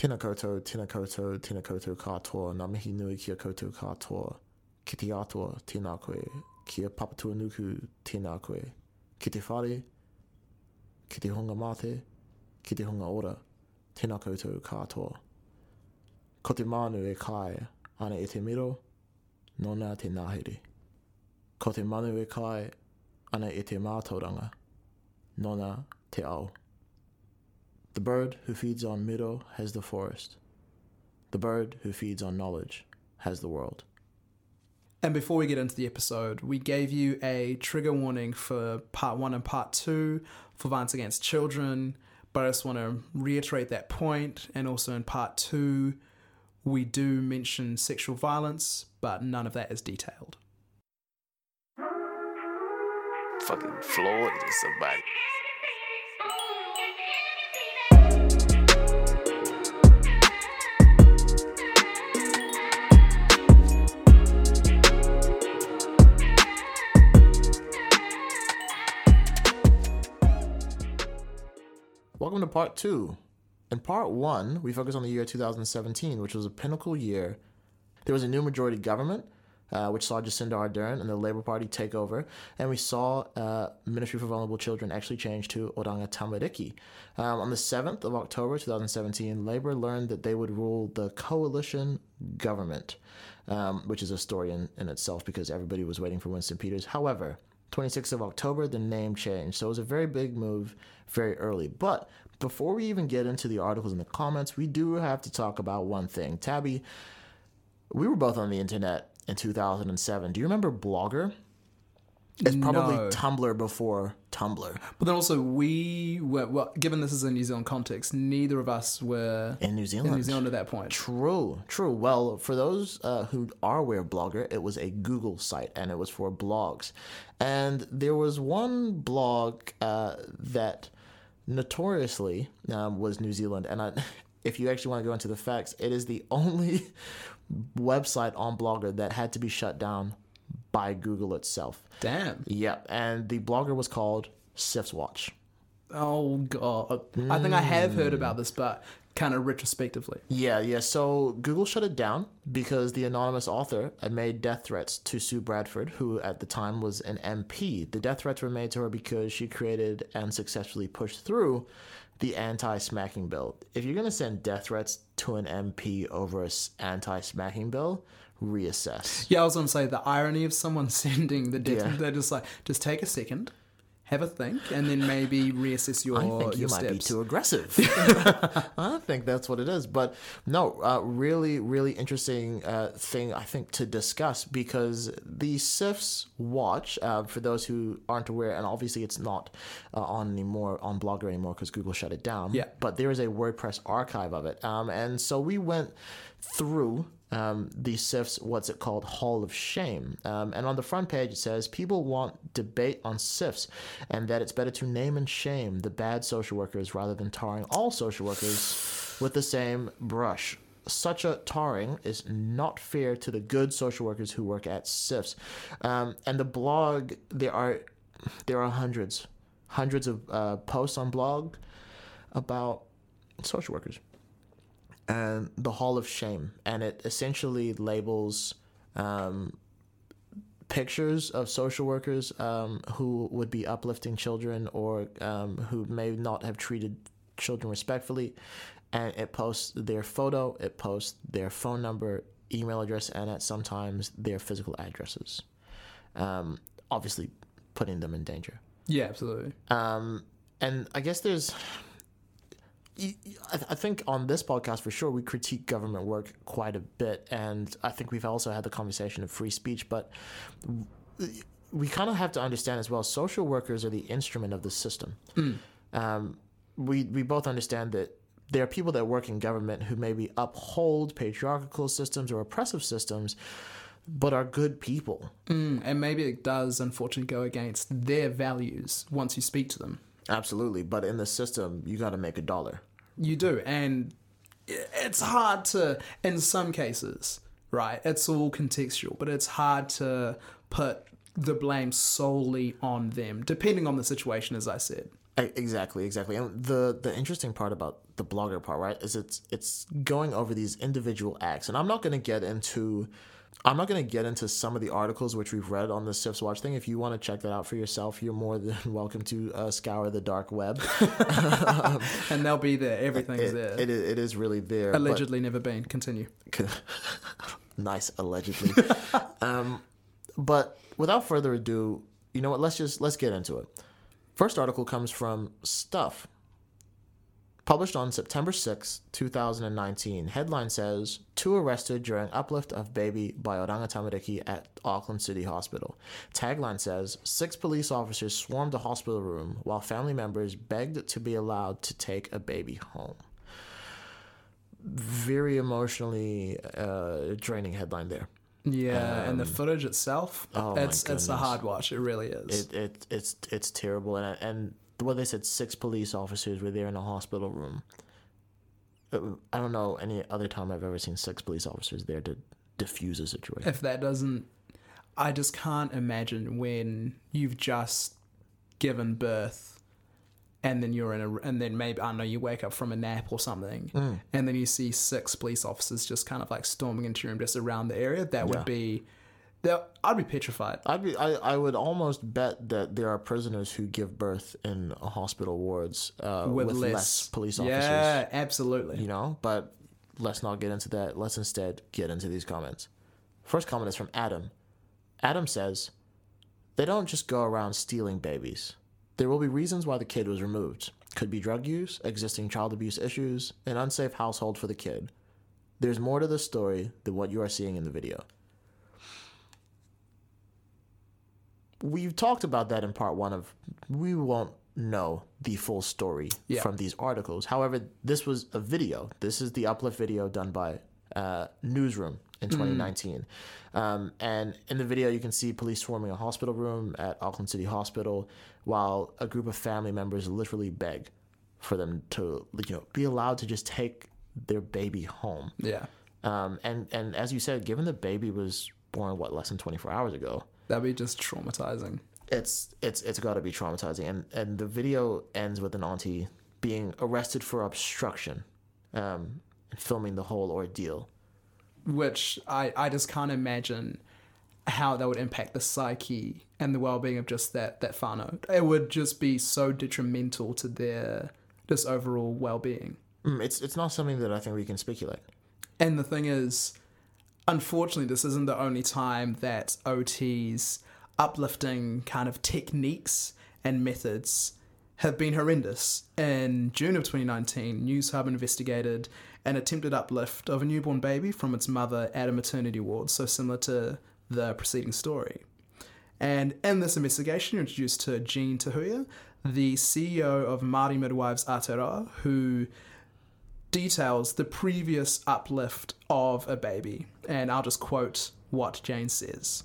Tēnā koutou, tēnā koutou, tēnā koutou katoa, ngā mihi nui kia koutou katoa. Ki te atoa, tēnā koe. Kia papatua nuku, tēnā koe. Ki te whare, ki te hunga mate, ki te hunga ora, tēnā koutou katoa. Ko te manu e kai, ana e te miro, nona te nāhiri. Ko te manu e kai, ana e te mātauranga, nona te ao. The bird who feeds on miro has the forest. The bird who feeds on knowledge has the world. And before we get into the episode, we gave you a trigger warning for part one and part two for violence against children. But I just want to reiterate that point. And also in part two, we do mention sexual violence, but none of that is detailed. Fucking Floyd or somebody. Welcome to part two. In part one, we focus on the year 2017, which was a pinnacle year. There was a new majority government, uh, which saw Jacinda Ardern and the Labour Party take over, and we saw uh, Ministry for Vulnerable Children actually change to Oranga Tamariki. Um, on the 7th of October 2017, Labour learned that they would rule the coalition government, um, which is a story in, in itself because everybody was waiting for Winston Peters. However, 26th of October, the name changed. So it was a very big move very early. But before we even get into the articles and the comments, we do have to talk about one thing. Tabby, we were both on the internet in 2007. Do you remember Blogger? It's probably No. Tumblr before Tumblr But then also, we were, well, given this is a New Zealand context, neither of us were in New Zealand. in New Zealand at that point. True, true. Well, for those uh, who are aware of Blogger, it was a Google site and it was for blogs. And there was one blog uh, that notoriously um, was New Zealand. And I, if you actually want to go into the facts, it is the only website on Blogger that had to be shut down by Google itself. Damn. Yep. And the blogger was called CYFS Watch. Oh, God. I think I have heard about this, but kind of retrospectively. Yeah, yeah. So Google shut it down because the anonymous author had made death threats to Sue Bradford, who at the time was an MP. The death threats were made to her because she created and successfully pushed through the anti-smacking bill. If you're gonna send death threats to an MP over a s- anti-smacking bill, reassess. Yeah, I was going to say the irony of someone sending the death. Yeah. They're just like, just take a second, have a think, and then maybe reassess your, I think you your might be too aggressive. I think that's what it is. But no, uh, really, really interesting uh, thing I think to discuss because the CYFS watch, uh, for those who aren't aware, and obviously it's not uh, on anymore on Blogger anymore because Google shut it down. Yeah. But there is a WordPress archive of it, um, and so we went through um, the CYFS what's it called Hall of Shame. Um, and on the front page it says people want debate on CYFS and that it's better to name and shame the bad social workers rather than tarring all social workers with the same brush. Such a tarring is not fair to the good social workers who work at CYFS. Um, and the blog, there are there are hundreds, hundreds of uh, posts on blog about social workers and the Hall of Shame, and it essentially labels um, pictures of social workers um, who would be uplifting children or um, who may not have treated children respectfully, and it posts their photo, it posts their phone number, email address, and at sometimes their physical addresses, um, obviously putting them in danger. yeah, absolutely. Um, and I guess there's, I th- I think on this podcast for sure we critique government work quite a bit, and I think we've also had the conversation of free speech, but we kind of have to understand as well. Social workers are the instrument of the system. Um, we we both understand that there are people that work in government who maybe uphold patriarchal systems or oppressive systems, but are good people. Mm, and maybe it does, unfortunately, go against their values once you speak to them. Absolutely, but in the system, you got to make a dollar. You do, and it's hard to, in some cases, right? It's all contextual, but it's hard to put the blame solely on them, depending on the situation, as I said. Exactly, exactly. And the the interesting part about the blogger part, right, is it's it's going over these individual acts. And I'm not going to get into I'm not going to get into some of the articles which we've read on the CYFS Watch thing. If you want to check that out for yourself, you're more than welcome to uh, scour the dark web. And they'll be there. Everything's it, there. it, is- it is really there. but- Allegedly never been. Continue. nice allegedly um, but without further ado you know what let's just let's get into it first article comes from stuff published on september 6 2019 headline says two arrested during uplift of baby by oranga tamariki at auckland city hospital. Tagline says six police officers swarmed the hospital room while family members begged to be allowed to take a baby home. Very emotionally uh, draining headline there. Yeah, and the footage itself, Um, oh it's it's a hard watch. It really is. it, it it's it's terrible. And and what they said six police officers were there in a hospital room Uh, i don't know any other time i've ever seen six police officers there to diffuse a situation if that doesn't, I just can't imagine when you've just given birth, and then you're in a, and then maybe I don't know you wake up from a nap or something, Mm. and then you see six police officers just kind of like storming into your room just around the area. That Yeah. would be, that I'd be petrified. I'd be, I, I would almost bet that there are prisoners who give birth in hospital wards uh, with, less, police officers. Yeah, absolutely. You know, but let's not get into that. Let's instead get into these comments. First comment is from Adam. Adam says, They don't just go around stealing babies. There will be reasons why the kid was removed. Could be drug use, existing child abuse issues, an unsafe household for the kid. There's more to this story than what you are seeing in the video. We've talked about that in part one of we won't know the full story Yeah. from these articles. However, this was a video. This is the uplift video done by uh, Newsroom in 2019. Um, and in the video, you can see police swarming a hospital room at Auckland City Hospital while a group of family members literally beg for them to you know, be allowed to just take their baby home. Yeah, Um, and, and as you said, given the baby was born, what, less than 24 hours ago, that'd be just traumatizing. it's it's it's got to be traumatizing and and the video ends with an auntie being arrested for obstruction um and filming the whole ordeal which I, I just can't imagine how that would impact the psyche and the well-being of just that that whānau. It would just be so detrimental to their just overall well-being. Mm, it's it's not something that i think we can speculate And the thing is, unfortunately, this isn't the only time that OT's uplifting kind of techniques and methods have been horrendous. In June of 2019, Newshub investigated an attempted uplift of a newborn baby from its mother at a maternity ward, so similar to the preceding story. And in this investigation, you're introduced to Jean Te Huia, the CEO of Māori Midwives Aotearoa, who details the previous uplift of a baby. And I'll just quote what Jane says.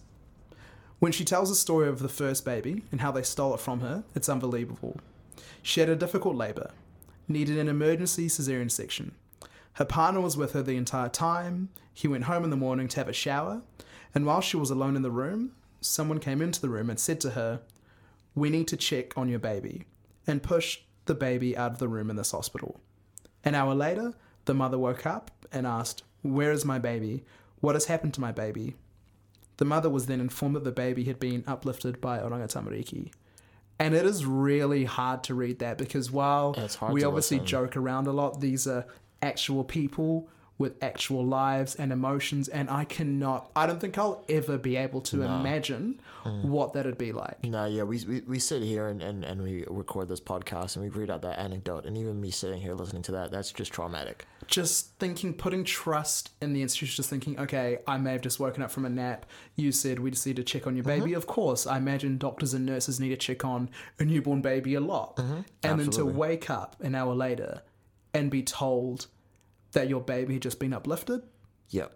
When she tells the story of the first baby and how they stole it from her, it's unbelievable. She had a difficult labour, needed an emergency caesarean section. Her partner was with her the entire time. He went home in the morning to have a shower, and while she was alone in the room, someone came into the room and said to her, We need to check on your baby, and pushed the baby out of the room in this hospital. An hour later, the mother woke up and asked, Where is my baby? What has happened to my baby? The mother was then informed that the baby had been uplifted by Oranga Tamariki. And it is really hard to read that because while we obviously listen. joke around a lot, these are actual people with actual lives and emotions. And I cannot, I don't think I'll ever be able to imagine Mm. what that'd be like. no yeah we, we, we sit here and, and, and we record this podcast and we read out that anecdote and even me sitting here listening to that that's just traumatic just thinking, putting trust in the institution, just thinking, okay, I may have just woken up from a nap. You said we just need to check on your baby. Mm-hmm. Of course, I imagine doctors and nurses need to check on a newborn baby a lot. And then to Mm-hmm. Wake up an hour later and be told that your baby had just been uplifted. yeah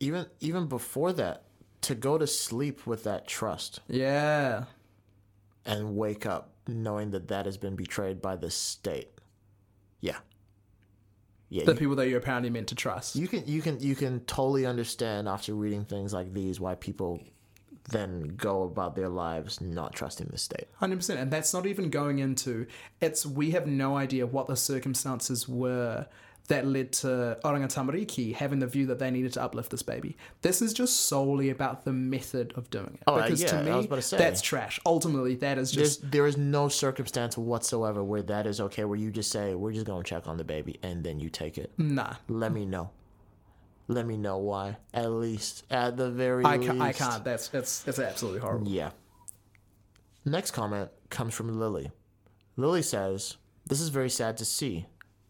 even even before that to go to sleep with that trust Yeah. and wake up knowing that that has been betrayed by the state yeah yeah The you- people that you're apparently meant to trust. you can you can you can totally understand after reading things like these why people then go about their lives not trusting the state. Hundred percent, and that's not even going into. It's we have no idea what the circumstances were that led to Oranga Tamariki having the view that they needed to uplift this baby. This is just solely about the method of doing it. Oh, uh, because yeah, to I me, was about to say. that's trash. Ultimately, that is just there is no circumstance whatsoever where that is okay, where you just say, we're just going to check on the baby, and then you take it. nah. Let me know. Let me know why. At least, at the very I least. can't. I can't. That's that's that's absolutely horrible. Yeah. Next comment comes from Lily. Lily says, This is very sad to see,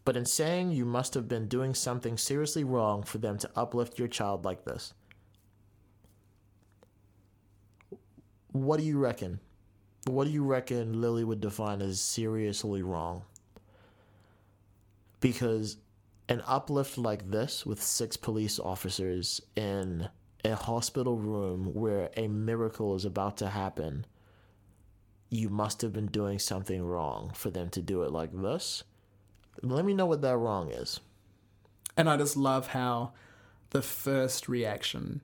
but in saying you must have been doing something seriously wrong for them to uplift your child like this. What do you reckon? What do you reckon Lily would define as seriously wrong? Because an uplift like this with six police officers in a hospital room where a miracle is about to happen, you must have been doing something wrong for them to do it like this. Let me know what that wrong is. And I just love how the first reaction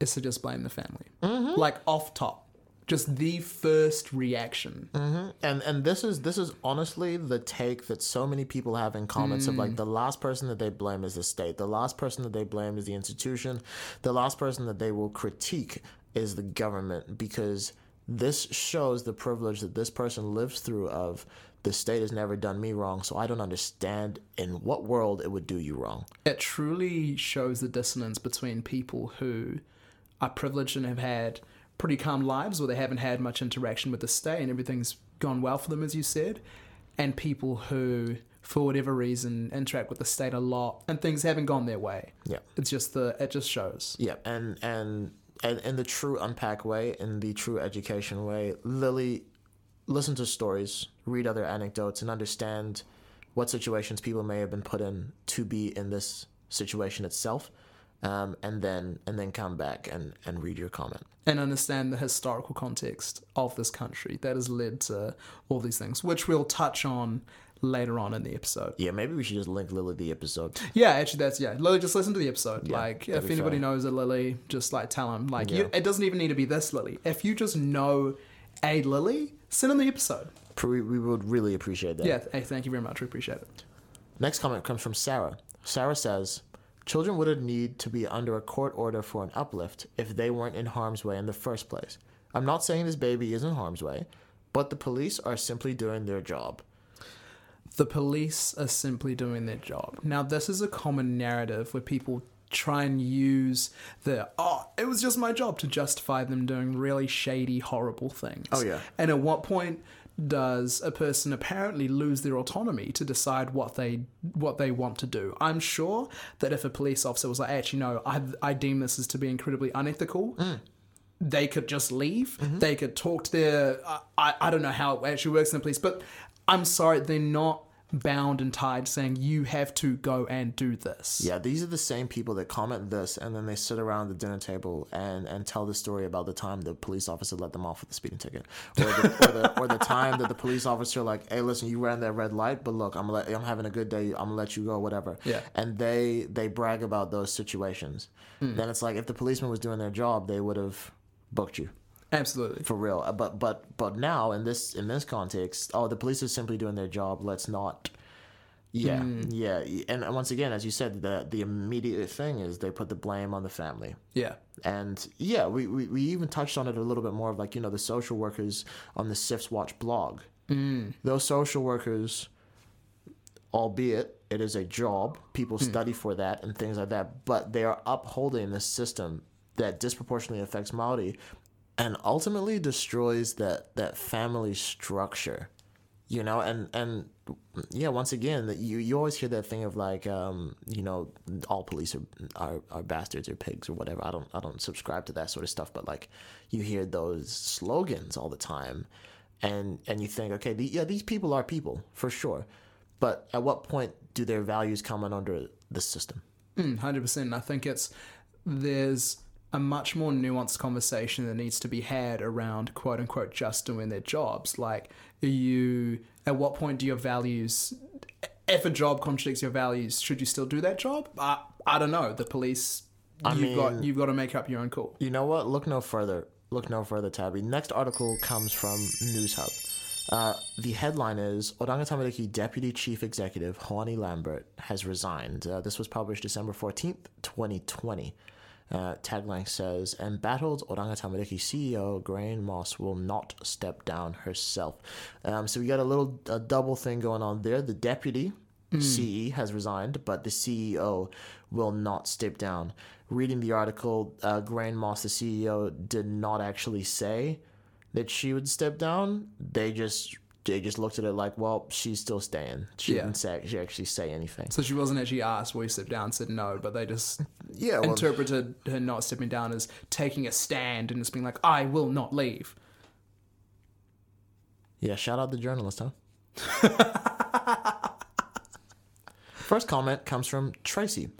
is to just blame the family, Mm-hmm. like off top, just the first reaction. And and this is this is honestly the take that so many people have in comments of like the last person that they blame is the state. The last person that they blame is the institution. The last person that they will critique is the government because this shows the privilege that this person lives through of the state has never done me wrong, so I don't understand in what world it would do you wrong. it truly shows the dissonance between people who are privileged and have had pretty calm lives where they haven't had much interaction with the state and everything's gone well for them as you said and people who for whatever reason interact with the state a lot and things haven't gone their way Yeah. it's just the it just shows Yeah, and and and in the true unpack way, in the true education way, Lily, listen to stories, read other anecdotes, and understand what situations people may have been put in to be in this situation itself, um, and then and then come back and and read your comment. and understand the historical context of this country that has led to all these things which we'll touch on later on in the episode Yeah, maybe we should just link Lily the episode. Yeah, actually, that's yeah. Lily, just listen to the episode. Yeah, like, if anybody fair. knows a Lily, just like tell them. Like, Yeah. you, it doesn't even need to be this Lily. If you just know a Lily, send him the episode. We, we would really appreciate that. Yeah, hey, thank you very much. We appreciate it. Next comment comes from Sarah. Sarah says, Children wouldn't need to be under a court order for an uplift if they weren't in harm's way in the first place. I'm not saying this baby is in harm's way, but the police are simply doing their job. The police are simply doing their job. Now, this is a common narrative where people try and use the oh it was just my job to justify them doing really shady horrible things Oh, yeah. and at what point does a person apparently lose their autonomy to decide what they what they want to do i'm sure that if a police officer was like actually no i, I deem this as to be incredibly unethical mm. they could just leave. Mm-hmm. They could talk to their. I, I, I don't know how it actually works in the police, but I'm sorry, they're not bound and tied saying you have to go and do this. Yeah, these are the same people that comment this and then they sit around the dinner table and, and tell the story about the time the police officer let them off with a speeding ticket. Or the, or, the, or the time that the police officer like, hey, listen, you ran that red light, but look, I'm let, I'm having a good day. I'm gonna let you go, whatever. Yeah. And they they brag about those situations. Hmm. Then it's like if the policeman was doing their job, they would have booked you Absolutely. for real. Uh, But but but now in this in this context, oh, the police is simply doing their job. Let's not. Yeah, yeah, and once again, as you said, the the immediate thing is they put the blame on the family, Yeah. and yeah, we, we, we even touched on it a little bit more of like you know the social workers on the CYFS Watch blog. Mm. Those social workers, albeit it is a job, people study for that and things like that, but they are upholding this system that disproportionately affects Maori and ultimately destroys that that family structure you know? And and yeah once again that you you always hear that thing of like um you know all police are, are are bastards or pigs or whatever. I don't i don't subscribe to that sort of stuff but like you hear those slogans all the time and and you think okay the, yeah these people are people for sure. But at what point do their values come in under the system? Mm, Hundred percent. I think it's there's a much more nuanced conversation that needs to be had around quote unquote just doing their jobs. Like, are you at what point do your values, if a job contradicts your values, should you still do that job? I I don't know. The police, I you've got mean- you've got to make up your own call. You know what? Look no further. look no further, Tabby. Next article comes from Newshub. Uh, the headline is Oranga Tamariki Deputy Chief Executive Hoani Lambert has resigned. Uh, this was published December 14th, 2020. Uh, tagline says, Embattled Oranga Tamariki CEO Gráinne Moss will not step down herself. Um, so we got a little a double thing going on there. The deputy CE has resigned, but the CEO will not step down. Reading the article, uh, Gráinne Moss, the CEO, did not actually say that she would step down. They just they just looked at it like, well, she's still staying. She Yeah. didn't say she actually say anything. So she wasn't actually asked, will you step down? Said no, but they just Yeah, well, interpreted her not stepping down as taking a stand and just being like, I will not leave. Yeah, shout out the journalist, huh? First comment comes from Tracey.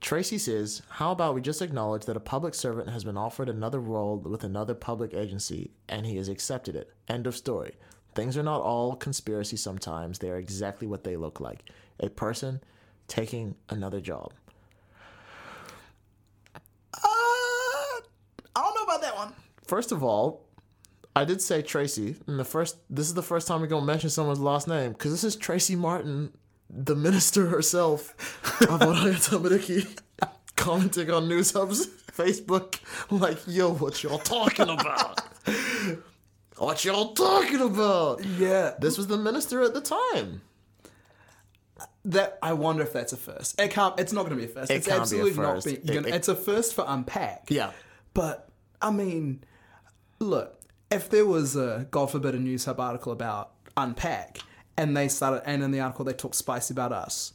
Tracey says, How about we just acknowledge that a public servant has been offered another role with another public agency and he has accepted it? End of story. Things are not all conspiracy sometimes, they are exactly what they look like a person taking another job. Uh, I don't know about that one. First of all, I did say Tracey, and the first this is the first time we're gonna mention someone's last name because this is Tracey Martin, the minister herself of commenting on Newshub's Facebook, like, "Yo, what y'all talking about? what y'all talking about?" Yeah. This was the minister at the time. That I wonder if that's a first. It can't. It's not going to be a first. It it's can't be a absolutely first. not. It- gonna, it- it's a first for unpack. Yeah. But I mean, look, if there was a God forbid a Newshub article about unpack, and they started, and in the article they talk spicy about us,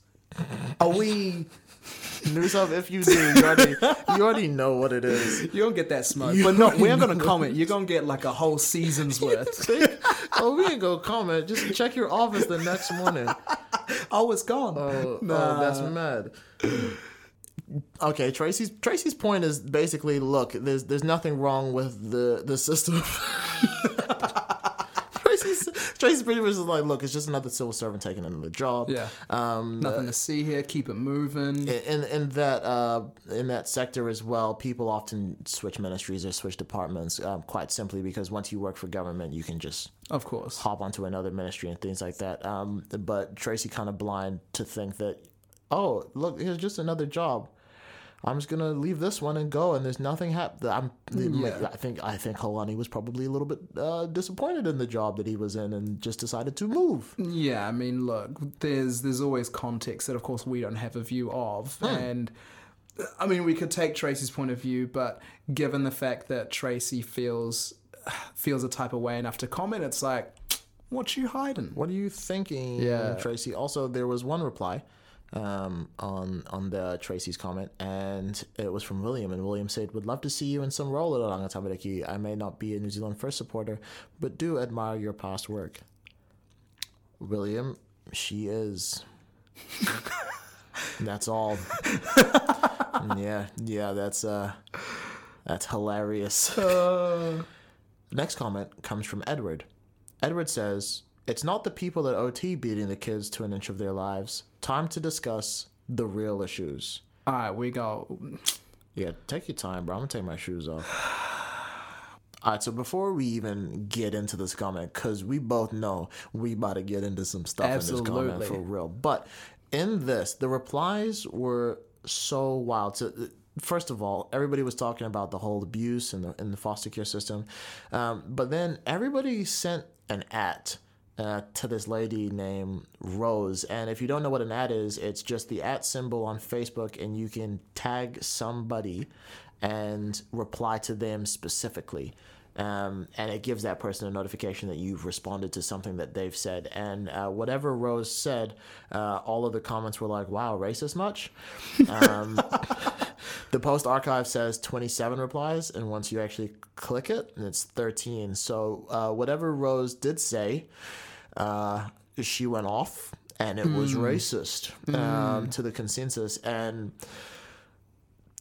are we? Newshub, if you do, you already you already know what it is. You're gonna get that smoke, You but no, We're already gonna comment. You're gonna get like a whole season's worth. oh, we ain't gonna comment. Just check your office the next morning. oh, it's gone. Oh, oh Nah. oh, that's mad. Okay, Tracey's Tracey's point is basically, look, there's there's nothing wrong with the the system. Tracey's Tracey's pretty much is like, look, it's just another civil servant taking another job. Yeah. Um, Nothing to see here. Keep it moving. in in that uh, in that sector as well, people often switch ministries or switch departments um, quite simply because once you work for government, you can just of course. hop onto another ministry and things like that. Um, but Tracey kind of blind to think that, oh, look, here's just another job. I'm just gonna leave this one and go, and there's nothing happened. I'm, Yeah. I think, I think Hoani was probably a little bit uh, disappointed in the job that he was in, and just decided to move. Yeah, I mean, look, there's there's always context that, of course, we don't have a view of, and I mean, we could take Tracey's point of view, but given the fact that Tracey feels feels a type of way enough to comment, it's like, what you hiding? What are you thinking, Yeah. Tracey? Also, there was one reply um, on on the Tracey's comment, and it was from William. And William said, "Would love to see you in some role at Oranga Tamariki. I may not be a New Zealand First supporter, but do admire your past work." William, she is. that's all. yeah, yeah, that's uh, that's hilarious. Next comment comes from Edward. Edward says, It's not the people at OT beating the kids to an inch of their lives. Time to discuss the real issues. All right, we go. Yeah, take your time, bro. I'm gonna take my shoes off. Alright, so before we even get into this comment, because we both know we about to get into some stuff in this comment Absolutely. for real. But in this, the replies were so wild. So, first of all, everybody was talking about the whole abuse in the in the foster care system, um, but then everybody sent an at uh, to this lady named Rose. And if you don't know what an at is, it's just the at symbol on Facebook, and you can tag somebody and reply to them specifically. Um, and it gives that person a notification that you've responded to something that they've said. And uh, whatever Rose said, uh, all of the comments were like, wow, racist much? Um, the post archive says 27 replies, and once you actually click it, it's 13. So uh, whatever Rose did say, uh, she went off, and it was racist um, to the consensus. And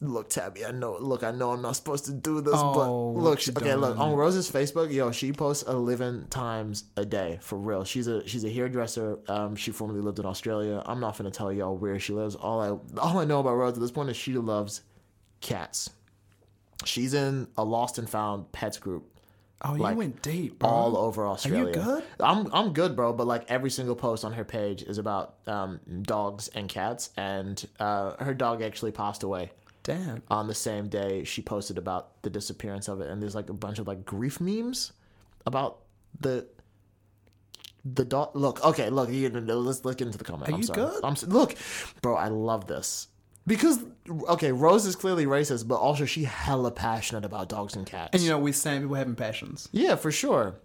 look, Tabby, I know. Look, I know I'm not supposed to do this, Oh, but look, you okay, look on Rose's Facebook, yo, she posts 11 times a day for real. She's a she's a hairdresser. Um, she formerly lived in Australia. I'm not gonna tell y'all where she lives. All I all I know about Rose at this point is she loves cats. She's in a lost and found pets group Oh, Like, you went deep, bro. all over Australia. Are you good? I'm I'm good, bro. But like every single post on her page is about um, dogs and cats, and uh, her dog actually passed away Damn. on the same day she posted about the disappearance of it. And there's like a bunch of like grief memes about the the dog. Look, okay, look. You, let's let's get into the comment. Are I'm you sorry. good? I'm look, bro. I love this. Because okay, Rose is clearly racist, but also she hella passionate about dogs and cats. And you know, we're saying people having passions. Yeah, for sure.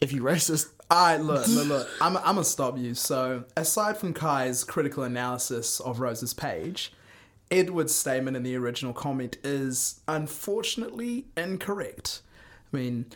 If you racist, All right, look, look, look. I'm, I'm gonna stop you. So, aside from Kai's critical analysis of Rose's page, Edward's statement in the original comment is unfortunately incorrect. I mean,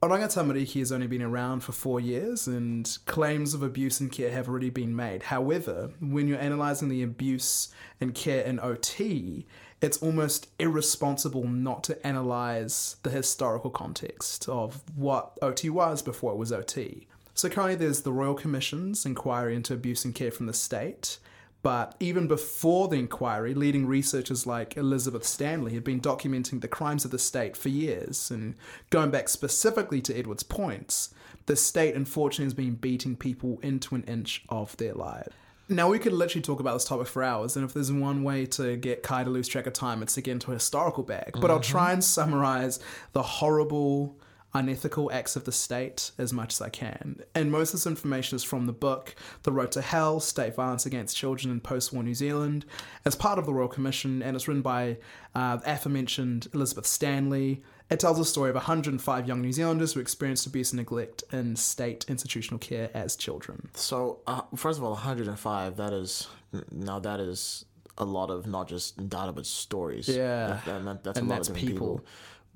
Oranga Tamariki has only been around for four years, and claims of abuse and care have already been made. However, when you're analysing the abuse and care in OT, it's almost irresponsible not to analyse the historical context of what OT was before it was OT. So currently there's the Royal Commission's inquiry into abuse and care from the state, but even before the inquiry, leading researchers like Elizabeth Stanley had been documenting the crimes of the state for years. And going back specifically to Edward's points, the state unfortunately has been beating people into an inch of their lives. Now, we could literally talk about this topic for hours, and if there's one way to get Kai to lose track of time, it's to get into a historical bag. But I'll mm-hmm. try and summarize the horrible, unethical acts of the state as much as I can. And most of this information is from the book The Road to Hell State Violence Against Children in Post War New Zealand, as part of the Royal Commission, and it's written by uh, the aforementioned Elizabeth Stanley. It tells the story of 105 young New Zealanders who experienced abuse and neglect in state institutional care as children. so uh, first of all, 105. That is now that is a lot of not just data but stories. Yeah. That- that- that's And a lot that's of people. people.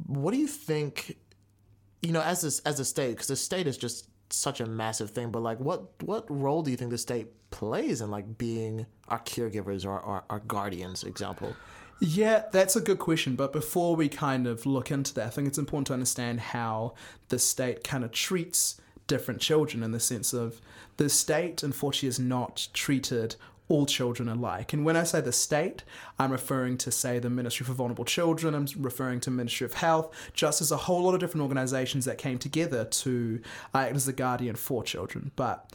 What do you think? You know, as a, as a state, because the state is just such a massive thing. But like, what what role do you think the state plays in like being our caregivers or our, our guardians? Example. Yeah, that's a good question. But before we kind of look into that, I think it's important to understand how the state kind of treats different children in the sense of the state, unfortunately, is not treated all children alike. And when I say the state, I'm referring to, say, the Ministry for Vulnerable Children, I'm referring to Ministry of Health, just as a whole lot of different organizations that came together to uh, act as the guardian for children. But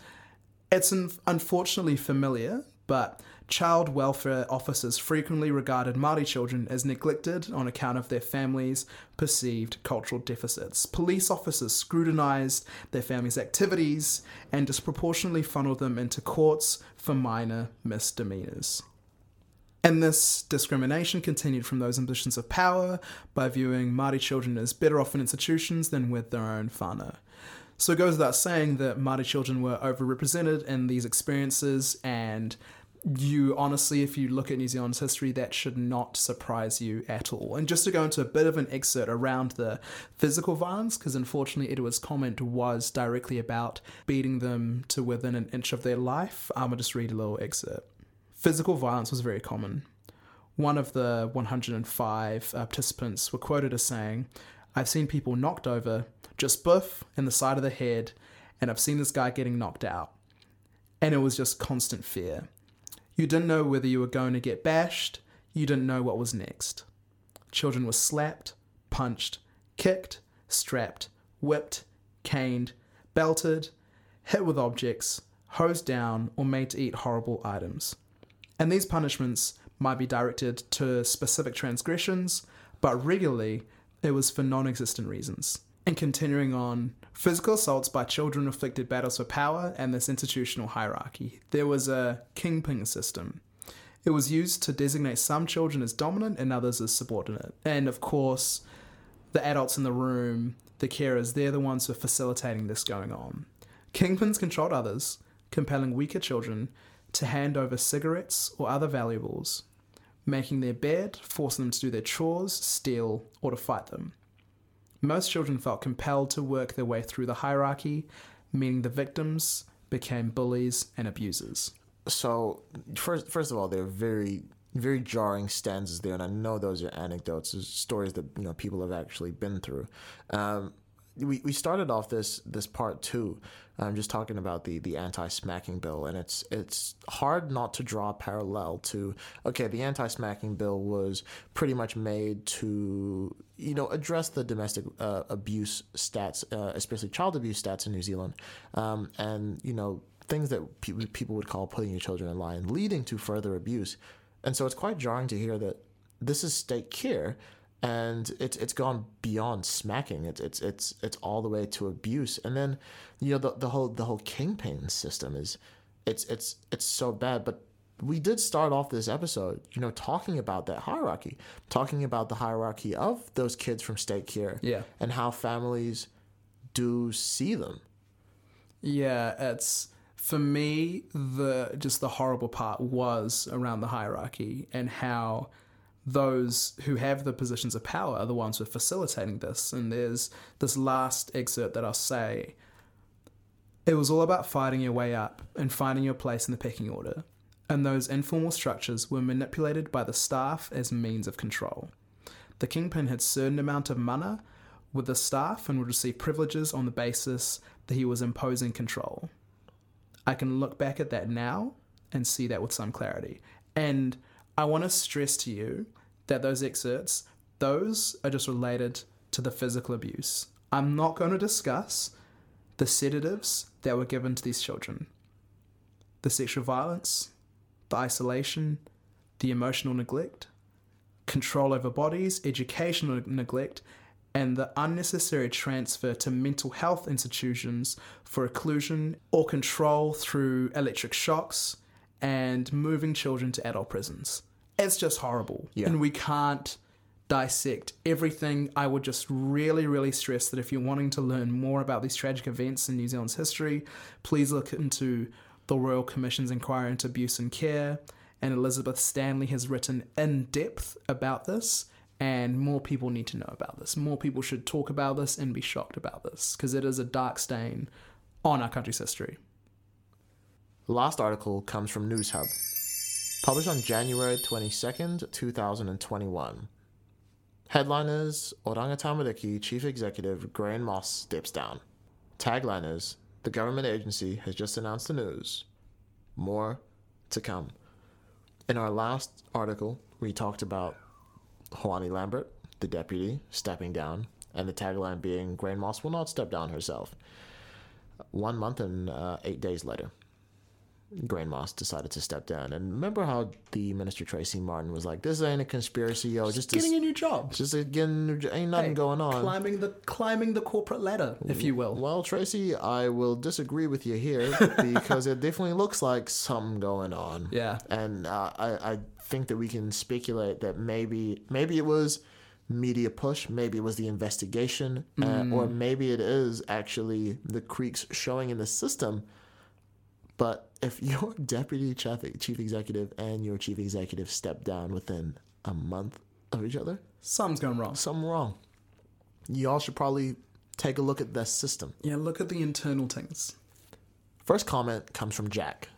it's un- unfortunately familiar, but child welfare officers frequently regarded Māori children as neglected on account of their families' perceived cultural deficits. Police officers scrutinised their families' activities and disproportionately funneled them into courts for minor misdemeanours. And this discrimination continued from those in positions of power by viewing Māori children as better off in institutions than with their own whānau. So it goes without saying that Māori children were overrepresented in these experiences, and you honestly, if you look at New Zealand's history, that should not surprise you at all. And just to go into a bit of an excerpt around the physical violence, because unfortunately Edward's comment was directly about beating them to within an inch of their life, I'm gonna just read a little excerpt. Physical violence was very common. One of the 105 uh, participants were quoted as saying, I've seen people knocked over, just buff in the side of the head, and I've seen this guy getting knocked out. And it was just constant fear. You didn't know whether you were going to get bashed, you didn't know what was next. Children were slapped, punched, kicked, strapped, whipped, caned, belted, hit with objects, hosed down, or made to eat horrible items. And these punishments might be directed to specific transgressions, but regularly it was for non existent reasons. And continuing on, physical assaults by children reflected battles for power and this institutional hierarchy. There was a kingpin system. It was used to designate some children as dominant and others as subordinate. And of course, the adults in the room, the carers, they're the ones who are facilitating this going on. Kingpins controlled others, compelling weaker children to hand over cigarettes or other valuables, making their bed, forcing them to do their chores, steal, or to fight them. Most children felt compelled to work their way through the hierarchy, meaning the victims became bullies and abusers. So first, first of all, they're very, very jarring stanzas there, and I know those are anecdotes, stories that you know people have actually been through. Um, we, we started off this this part two, um, just talking about the the anti-smacking bill, and it's it's hard not to draw a parallel to okay, the anti-smacking bill was pretty much made to you know address the domestic uh, abuse stats, uh, especially child abuse stats in New Zealand, um, and you know things that pe- people would call putting your children in line, leading to further abuse, and so it's quite jarring to hear that this is state care and it's it's gone beyond smacking. It's it's it's it's all the way to abuse. And then, you know, the, the whole the whole kingpin system is it's it's it's so bad. But we did start off this episode, you know, talking about that hierarchy, talking about the hierarchy of those kids from state care, Yeah. and how families do see them. Yeah, it's for me the just the horrible part was around the hierarchy and how those who have the positions of power are the ones who are facilitating this. And there's this last excerpt that I'll say. It was all about fighting your way up and finding your place in the pecking order. And those informal structures were manipulated by the staff as means of control. The kingpin had certain amount of mana with the staff and would receive privileges on the basis that he was imposing control. I can look back at that now and see that with some clarity. And I want to stress to you that those excerpts, those are just related to the physical abuse. I'm not going to discuss the sedatives that were given to these children, the sexual violence, the isolation, the emotional neglect, control over bodies, educational neglect, and the unnecessary transfer to mental health institutions for occlusion or control through electric shocks and moving children to adult prisons. It's just horrible. Yeah. And we can't dissect everything. I would just really, really stress that if you're wanting to learn more about these tragic events in New Zealand's history, please look into the Royal Commission's inquiry into abuse and care. And Elizabeth Stanley has written in depth about this, and more people need to know about this. More people should talk about this and be shocked about this because it is a dark stain on our country's history. The last article comes from Newshub, published on January 22nd, 2021. Headline is Oranga Tamariki Chief Executive Gráinne Moss steps down. Tagline is The government agency has just announced the news. More to come. In our last article, we talked about Hoani Lambert, the deputy, stepping down, and the tagline being Gráinne Moss will not step down herself. One month and uh, eight days later, Gráinne Moss decided to step down. And remember how the minister Tracey Martin was like, "This ain't a conspiracy, yo. Just Getting this, a new job. just a, getting ain't nothing Hey, going on." Climbing the climbing the corporate ladder, if you will. Well, Tracey, I will disagree with you here because it definitely looks like something going on. Yeah. and uh, I I think that we can speculate that maybe maybe it was media push, maybe it was the investigation, uh, or maybe it is actually the creeks showing in the system. But if your deputy chief, chief executive and your chief executive step down within a month of each other, something's gone wrong. something wrong. You all should probably take a look at the system. Yeah, look at the internal things. First comment comes from Jack.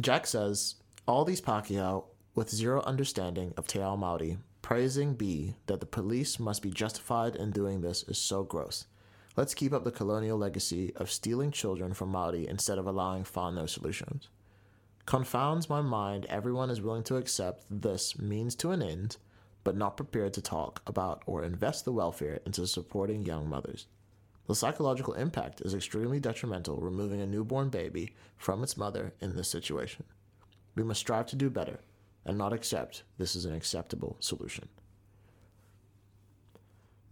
Jack says, All these Pākehā with zero understanding of Te Ao Maori, praising B that the police must be justified in doing this is so gross. Let's keep up the colonial legacy of stealing children from Maori instead of allowing whānau solutions. Confounds my mind everyone is willing to accept this means to an end, but not prepared to talk about or invest the welfare into supporting young mothers. The psychological impact is extremely detrimental, removing a newborn baby from its mother in this situation. We must strive to do better and not accept this is an acceptable solution.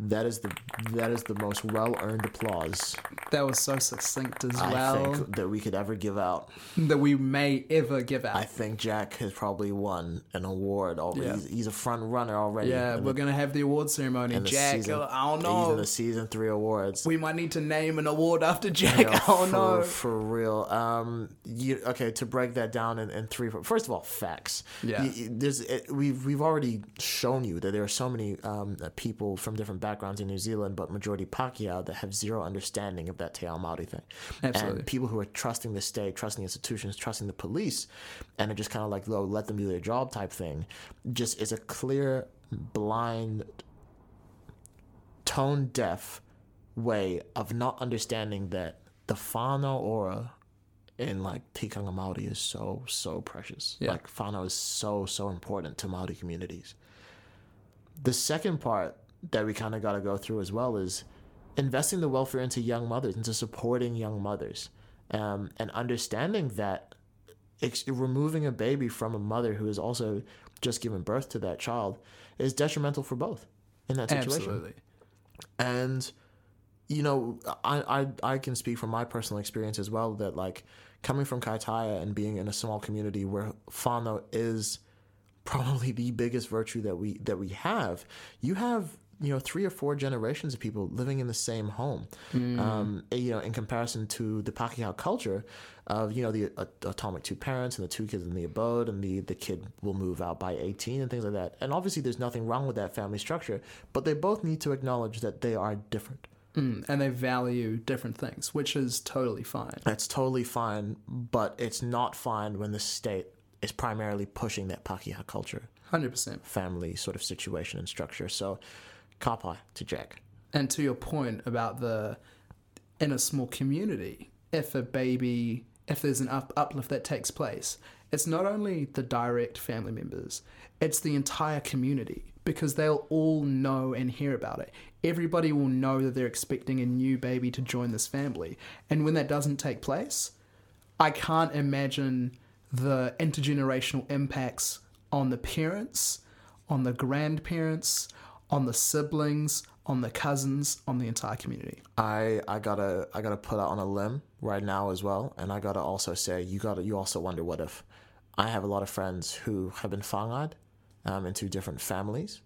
That is the that is the most well earned applause That was so succinct as I well think that we could ever give out. that we may ever give out. I think Jack has probably won an award already. Yeah. He's, he's a front runner already. yeah, in we're the, gonna have the award ceremony. in the Jack, season, uh, I don't He's in know. the season three awards. We might need to name an award after Jack. Yeah, I don't for, know. for real. Um, you okay? To break that down in, in three. First of all, facts. Yeah. You- you- there's it, we've we've already shown you that there are so many um, uh, people from different backgrounds in New Zealand, but majority Pākehā that have zero understanding of that Te Ao Maori thing. Absolutely. And people who are trusting the state, trusting the institutions, trusting the police, and are just kind of like, "Low, let them do their job" type thing. Just is a clear, blind, tone deaf way of not understanding that the whānau aura in like tikanga Māori is so so precious. Yeah. Like whānau is so so important to Māori communities. The second part that we kind of got to go through as well is investing the welfare into young mothers, into supporting young mothers, um, and understanding that ex- removing a baby from a mother who has also just given birth to that child is detrimental for both in that situation. Absolutely. And you know, I, I I can speak from my personal experience as well that like coming from Kaitaia and being in a small community where whānau is probably the biggest virtue that we that we have. You have you know three or four generations of people living in the same home. Um, you know, in comparison to the Pākehā culture of you know the uh, atomic two parents and the two kids in the abode, and the the kid will move out by eighteen and things like that. And obviously, there's nothing wrong with that family structure, but they both need to acknowledge that they are different. Mm, and they value different things, which is totally fine. That's totally fine, but it's not fine when the state is primarily pushing that Pākehā culture, 100%. family sort of situation and structure. So, to Jack. And to your point about the in a small community, if a baby, if there's an up, uplift that takes place, it's not only the direct family members, it's the entire community because they'll all know and hear about it. Everybody will know that they're expecting a new baby to join this family. And when that doesn't take place, I can't imagine the intergenerational impacts on the parents, on the grandparents, on the siblings, on the cousins, on the entire community. I I gotta I gotta put out on a limb right now as well, and I gotta also say you gotta you also wonder what if I have a lot of friends who have been whāngai'd um, into different families,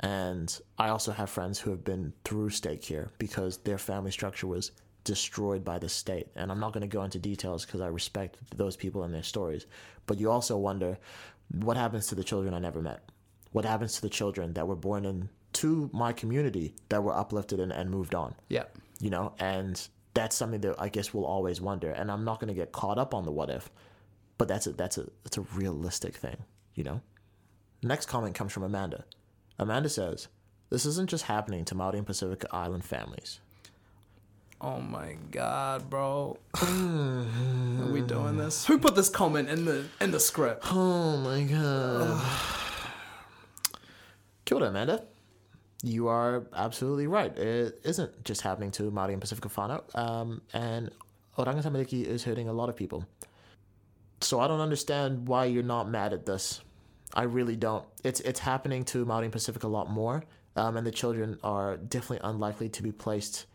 and I also have friends who have been through state care because their family structure was destroyed by the state. And I'm not going to go into details because I respect those people and their stories, but you also wonder what happens to the children I never met. What happens to the children that were born into my community that were uplifted and, and moved on? Yeah. you know and that's something that i guess we'll always wonder and i'm not going to get caught up on the what if but that's a that's a that's a realistic thing you know next comment comes from amanda amanda says this isn't just happening to maori and pacific island families Oh my god, bro. Mm-hmm. Are we doing this? Who put this comment in the in the script? oh my god Kia ora, amanda you are absolutely right it isn't just happening to maori and pacific whānau um, and oranga tamariki is hurting a lot of people so I don't understand why you're not mad at this. I really don't. It's it's happening to Māori and Pacific a lot more, um, and the children are definitely unlikely to be placed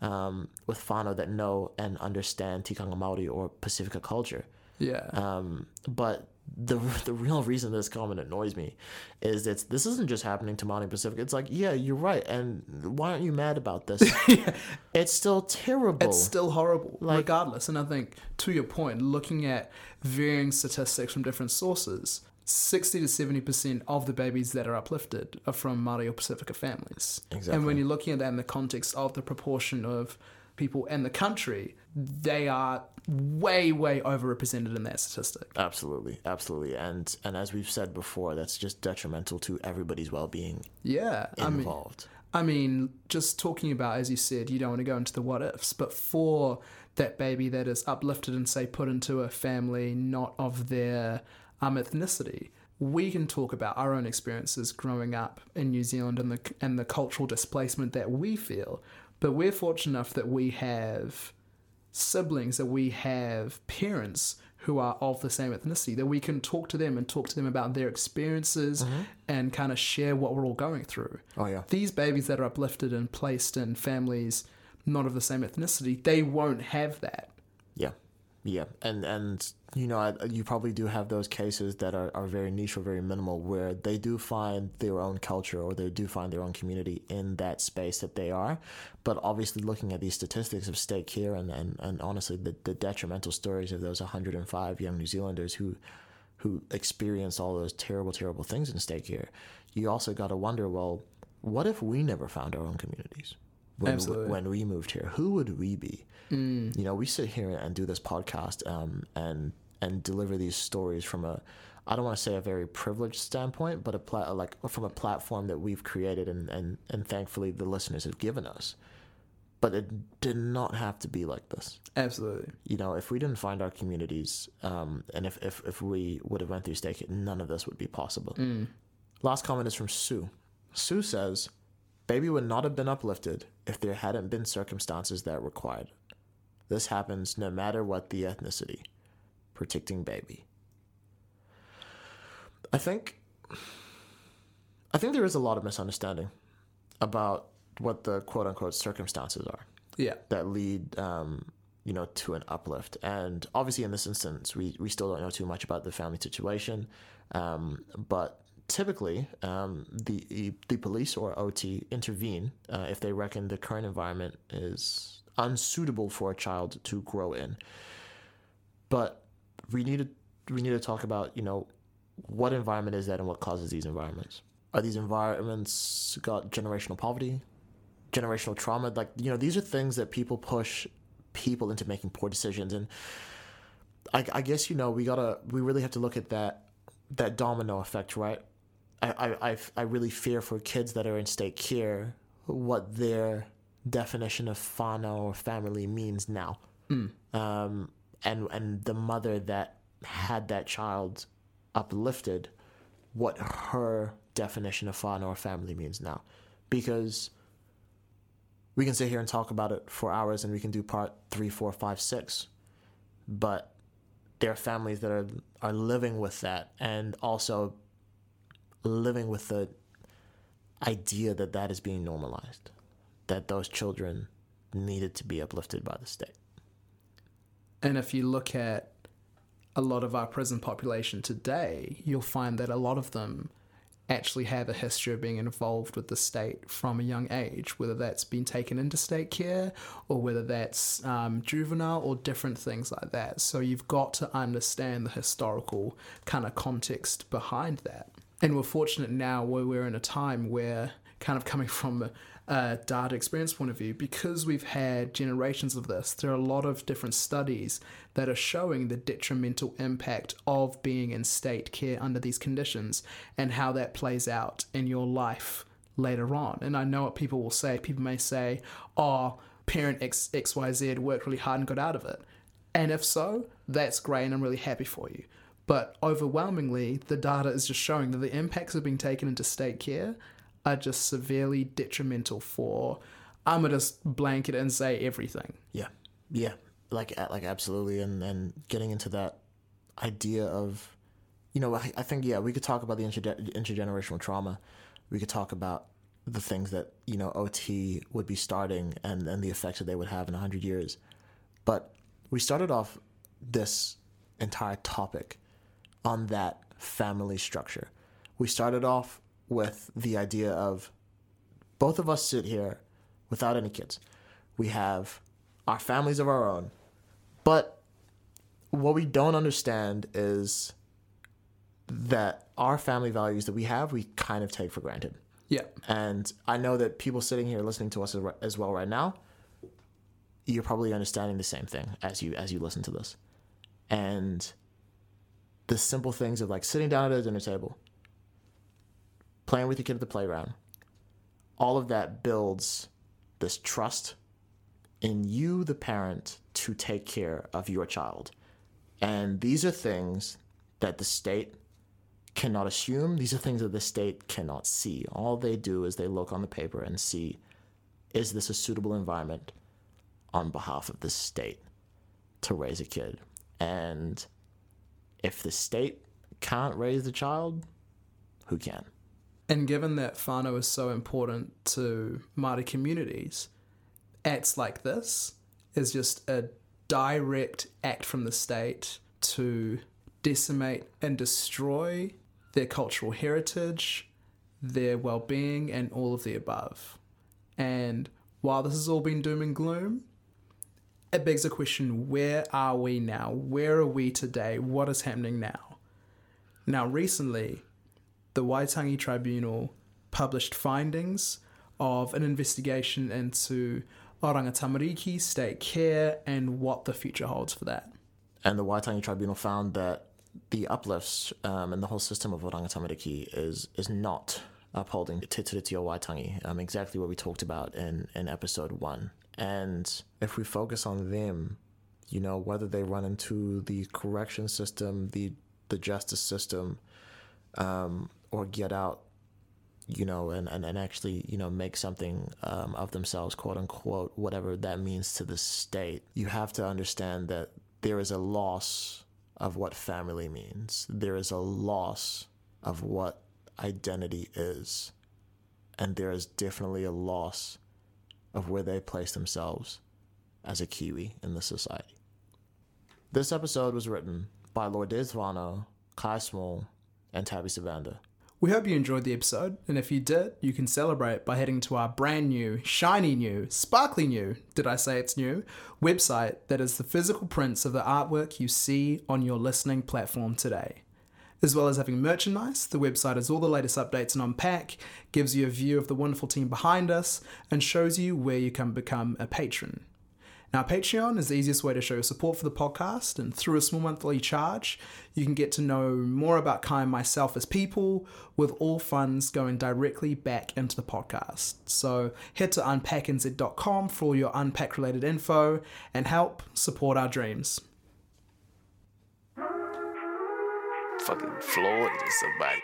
um, with whānau that know and understand Tikanga Māori or Pacifica culture. Yeah. Um, but the the real reason this comment annoys me is that this isn't just happening to and Pacific. It's like, yeah, you're right, and why aren't you mad about this? It's still terrible. it's still horrible, Like- regardless. And I think, to your point, looking at varying statistics from different sources, 60 to 70% of the babies that are uplifted are from Māori or Pacifica families. Exactly. And when you're looking at that in the context of the proportion of people in the country, they are way, way overrepresented in that statistic. Absolutely, absolutely, and and as we've said before, that's just detrimental to everybody's well-being Yeah. I mean, involved. I mean, just talking about, as you said, you don't want to go into the what ifs, but for that baby that is uplifted and, say, put into a family not of their um, ethnicity, we can talk about our own experiences growing up in New Zealand and the, and the cultural displacement that we feel. But we're fortunate enough that we have siblings, that we have parents who are of the same ethnicity, that we can talk to them and talk to them about their experiences mm-hmm. and kind of share what we're all going through. Oh yeah, these babies that are uplifted and placed in families not of the same ethnicity, they won't have that. yeah, yeah, and and you know you probably do have those cases that are, are very niche or very minimal where they do find their own culture or they do find their own community in that space that they are, but obviously looking at these statistics of state care and and, and honestly the, the detrimental stories of those 105 young New Zealanders who who experienced all those terrible terrible things in state care, you also got to wonder well, what if we never found our own communities? When, Absolutely. when we moved here, who would we be? You know, we sit here and do this podcast um, and and deliver these stories from a, I don't want to say a very privileged standpoint, but a pla- like from a platform that we've created and, and and thankfully the listeners have given us. but it did not have to be like this. Absolutely. You know, if we didn't find our communities, um, and if, if, if we would have went through stake, none of this would be possible. Last comment is from Sue. Sue says, Baby would not have been uplifted if there hadn't been circumstances that required. it. This happens no matter what the ethnicity. Protecting baby. I think I think there is a lot of misunderstanding about what the quote unquote circumstances are Yeah. that lead um, you know to an uplift and obviously in this instance we, we still don't know too much about the family situation um, but typically um, the the police or OT intervene uh, if they reckon the current environment is unsuitable for a child to grow in. But we need to we need to talk about you know what environment is that and what causes these environments. Are these environments got generational poverty generational trauma? Like you know these are things that people push people into making poor decisions. And I, I guess you know we gotta we really have to look at that that domino effect right I, I I really fear for kids that are in state care what their definition of whānau or family means now um and and the mother that had that child uplifted what her definition of whānau or family means now because we can sit here and talk about it for hours and we can do part three, four, five, six. But there are families that are are living with that and also living with the idea that that is being normalized, that those children needed to be uplifted by the state. And if you look at a lot of our prison population today, you'll find that a lot of them actually have a history of being involved with the state from a young age, whether that's been taken into state care or whether that's um, juvenile or different things like that. So you've got to understand the historical kind of context behind that. And we're fortunate now where we're in a time where, kind of coming from a, data experience point of view, because we've had generations of this, there are a lot of different studies that are showing the detrimental impact of being in state care under these conditions and how that plays out in your life later on. And I know what people will say. People may say, oh, parent X, XYZ worked really hard and got out of it. And if so, that's great and I'm really happy for you. But overwhelmingly, the data is just showing that the impacts of being taken into state care are just severely detrimental for, I'm to just blanket and say everything. Yeah, yeah, like like absolutely, and and getting into that idea of, you know, I, I think yeah, we could talk about the interge- intergenerational trauma. We could talk about the things that you know OT would be starting and and the effects that they would have in hundred years, but we started off this entire topic on that family structure. We started off with the idea of both of us sit here without any kids. We have our families of our own. But what we don't understand is that our family values that we have, we kind of take for granted. Yeah. And I know that people sitting here listening to us as- well right now, you're probably understanding the same thing as you as you listen to this. And the simple things of like sitting down at a dinner table, playing with your kid at the playground, all of that builds this trust in you, the parent, to take care of your child. And these are things that the state cannot assume. These are things that the state cannot see. All they do is they look on the paper and see is this a suitable environment on behalf of the state to raise a kid? And if the state can't raise the child, who can? And given that whānau is so important to Māori communities, acts like this is just a direct act from the state to decimate and destroy their cultural heritage, their well being, and all of the above. And while this has all been doom and gloom, it begs the question where are we now? Where are we today? What is happening now? Now, recently, the Waitangi Tribunal published findings of an investigation into Oranga Tamariki state care and what the future holds for that. And the Waitangi Tribunal found that the uplifts um, and the whole system of Oranga Tamariki is is not upholding Te Tiriti o Waitangi, um, exactly what we talked about in, in episode one. And if we focus on them, you know, whether they run into the correction system, the the justice system, um, or get out, you know, and, and, and actually, you know, make something um, of themselves, quote unquote, whatever that means to the state, you have to understand that there is a loss of what family means. There is a loss of what identity is. And there is definitely a loss of where they place themselves as a Kiwi in the society. This episode was written by Lourdes Vano, Kai Small, and Tabby Savanda. We hope you enjoyed the episode, and if you did, you can celebrate by heading to our brand new, shiny new, sparkly new, did I say it's new, website that is the physical prints of the artwork you see on your listening platform today. As well as having merchandise, the website has all the latest updates and unpack, gives you a view of the wonderful team behind us, and shows you where you can become a patron. Now, Patreon is the easiest way to show your support for the podcast, and through a small monthly charge, you can get to know more about Kai and myself as people, with all funds going directly back into the podcast. So head to unpacknz.com for all your unpack related info and help support our dreams. Fucking Floyd or somebody.